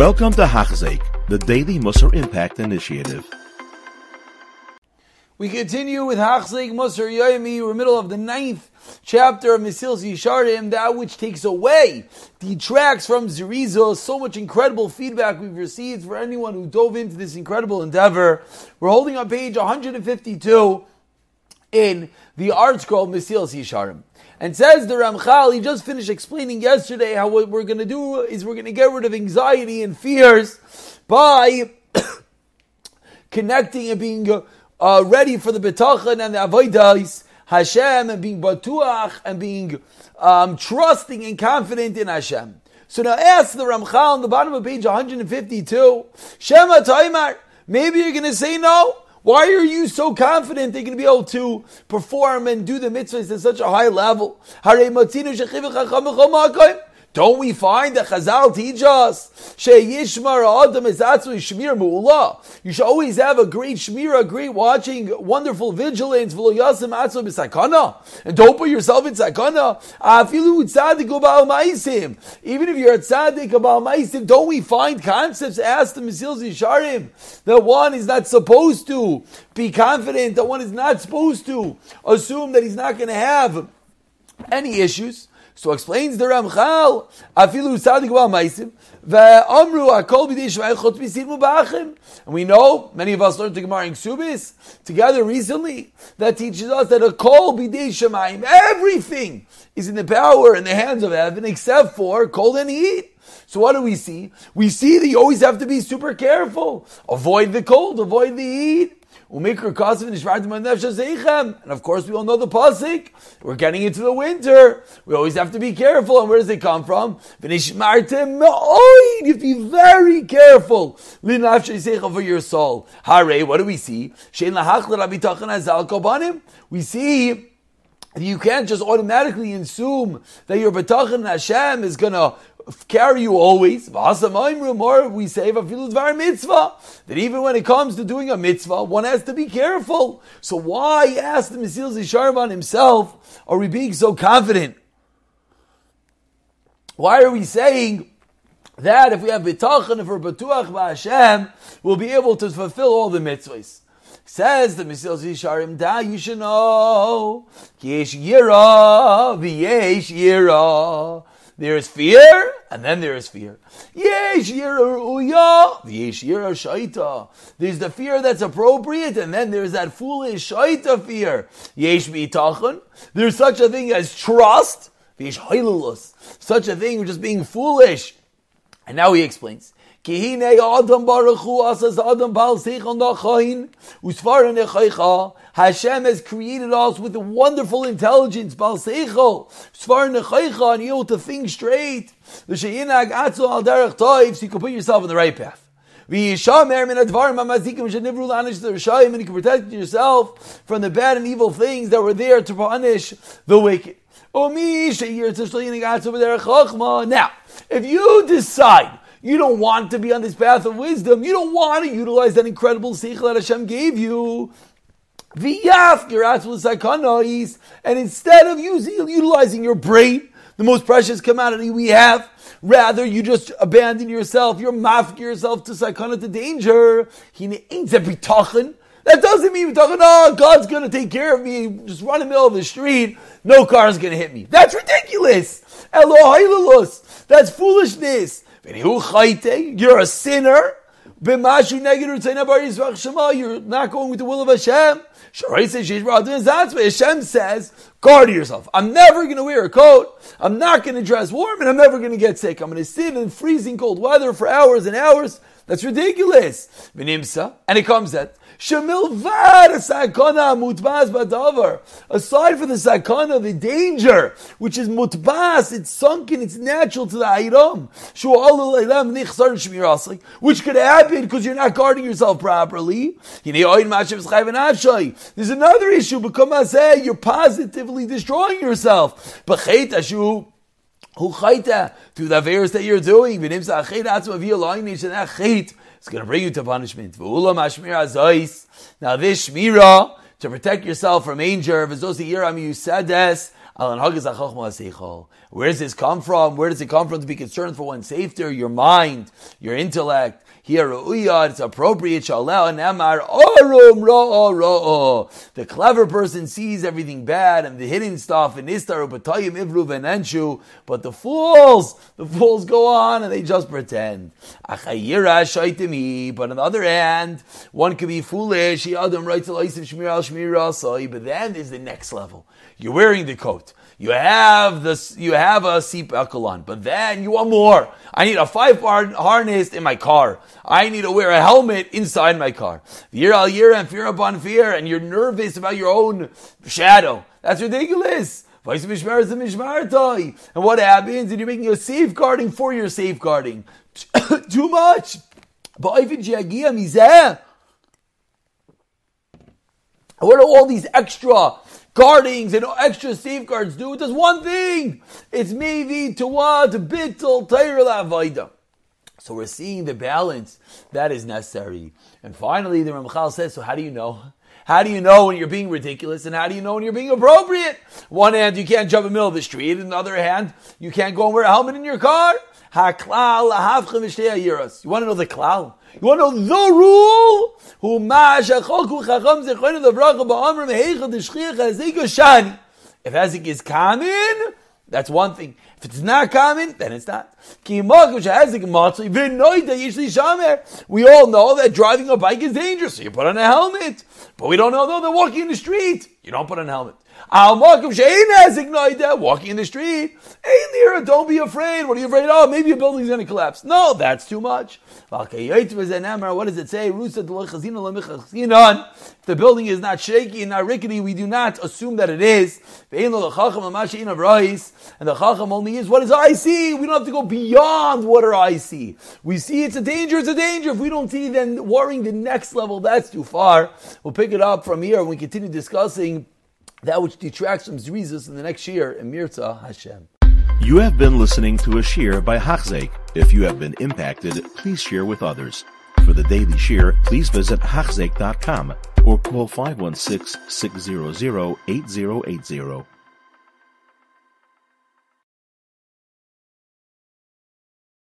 Welcome to Hachzeik, the Daily Musar Impact Initiative. We continue with Hachzeik Musar Yomi. We're middle of the ninth chapter of Mesilas Yesharim, that which takes away, detracts from Zerizo. So much incredible feedback we've received for anyone who dove into this incredible endeavor. We're holding on page 152 in the ArtScroll Mesilas Yesharim. And says the Ramchal, he just finished explaining yesterday how what we're going to do is we're going to get rid of anxiety and fears by connecting and being uh, ready for the bitachon and the avodas Hashem and being batuach and being um, trusting and confident in Hashem. So now ask the Ramchal on the bottom of page 152, Shema Taimar, maybe you're going to say no. Why are you so confident they're going to be able to perform and do the mitzvahs at such a high level? Don't we find that Chazal teach us Sheyishmar Adam is Shmir Mu'ula? You should always have a great Shmir, a great watching, wonderful vigilance. V'lo Yasim Atzma B'Sakana, and don't put yourself in Sakana. Afilu Tzadik Ubal Maisim. Even if you're a Tzadik Ubal Maisim, don't we find concepts? Ask the Mesilas Yesharim that one is not supposed to be confident. That one is not supposed to assume that he's not going to have any issues. So explains the Ramchal, afilu sadik ba'al maisim, ve'amru akol b'dei shmai chot b'sid mubachim. And we know, many of us learned the Gemara in Ksubis together recently, that teaches us that a kol b'dei shemayim, everything is in the power and the hands of heaven except for cold and heat. So what do we see? We see that you always have to be super careful. Avoid the cold, avoid the heat. And of course, we all know the pasuk. We're getting into the winter. We always have to be careful. And where does it come from? You have to be very careful for your soul. Hare, what do we see? We see you can't just automatically assume that your bitachon Hashem is going to carry you always. We say a filudvari mitzvah that even when it comes to doing a mitzvah, one has to be careful. So why ask the Mesilas Yesharim himself? Are we being so confident? Why are we saying that if we have bitachon, if we're batuach Hashem, we'll be able to fulfill all the mitzvahs? Says the Mesilas Yesharim, da you should know, yesh yira, yira. There is fear, and then there is fear. Uya, shaita. There's the fear that's appropriate, and then there's that foolish shaita fear. There's such a thing as trust. Such a thing, just being foolish. And now he explains. Hashem has created us with a wonderful intelligence, Bal Seichel, Nechaycha, and able to think straight. L'sheyinag atzu al derech toiv, so you can put yourself on the right path. V'yishamer min advarim hamazikim shenivru lanish the and you can protect yourself from the bad and evil things that were there to punish the wicked. Now, if you decide you don't want to be on this path of wisdom. You don't want to utilize that incredible seichel that Hashem gave you. And instead of using, utilizing your brain, the most precious commodity we have, rather you just abandon yourself, you're mafk yourself to sakana to danger. That doesn't mean we're talking, oh, God's going to take care of me. Just run in the middle of the street. No car is going to hit me. That's ridiculous. That's foolishness. You're a sinner. You're not going with the will of Hashem. Hashem says, guard yourself. I'm never going to wear a coat. I'm not going to dress warm and I'm never going to get sick. I'm going to sit in freezing cold weather for hours and hours. That's ridiculous. Minimsa, And it comes that Shemilvad sakana mutbas badavar. Aside from the sakana, the danger, which is mutbas, it's sunken, it's natural to the item. Which could happen because you're not guarding yourself properly. There's another issue. You're positively destroying yourself. Who chayta through the affairs that you're doing? It's going to bring you to punishment. Now this shmira to protect yourself from danger. Where does this come from? Where does it come from to be concerned for one's safety, your mind, your intellect? Here, it's appropriate. The clever person sees everything bad and the hidden stuff in Istar, but the fools, the fools go on and they just pretend. But on the other hand, one could be foolish. But then there's the next level. You're wearing the coat. You have this, you have a seat seatbelt on, but then you want more. I need a five part harness in my car. I need to wear a helmet inside my car. Year al year and fear upon fear, and you're nervous about your own shadow. That's ridiculous. And what happens? And you're making a safeguarding for your safeguarding. Too much. What do all these extra guardings and extra safeguards do? It does one thing. It's maybe to what? Bittul Tayril So we're seeing the balance that is necessary. And finally, the Ramchal says, so how do you know? How do you know when you're being ridiculous and how do you know when you're being appropriate? One hand, you can't jump in the middle of the street. On the other hand, you can't go and wear a helmet in your car. You want to know the klal? You want to know the rule? If Hezek is common, that's one thing. If it's not common, then it's not. We all know that driving a bike is dangerous, so you put on a helmet. But we don't know though they're walking in the street. You don't put on a helmet. Walking in the street. Don't be afraid. What are you afraid of? Oh, maybe a building's going to collapse. No, that's too much. What does it say? If the building is not shaky and not rickety, we do not assume that it is. And the Chacham only is what is I see. We don't have to go beyond what our eyes see. We see it's a danger, it's a danger. If we don't see, then worrying the next level, that's too far. We'll pick it up from here and we continue discussing that which detracts from Zrizus in the next year in Mirza Hashem. You have been listening to a shear by Hachzeik. If you have been impacted, please share with others. For the daily shear, please visit Hachzeik.com or call 516 600 8080.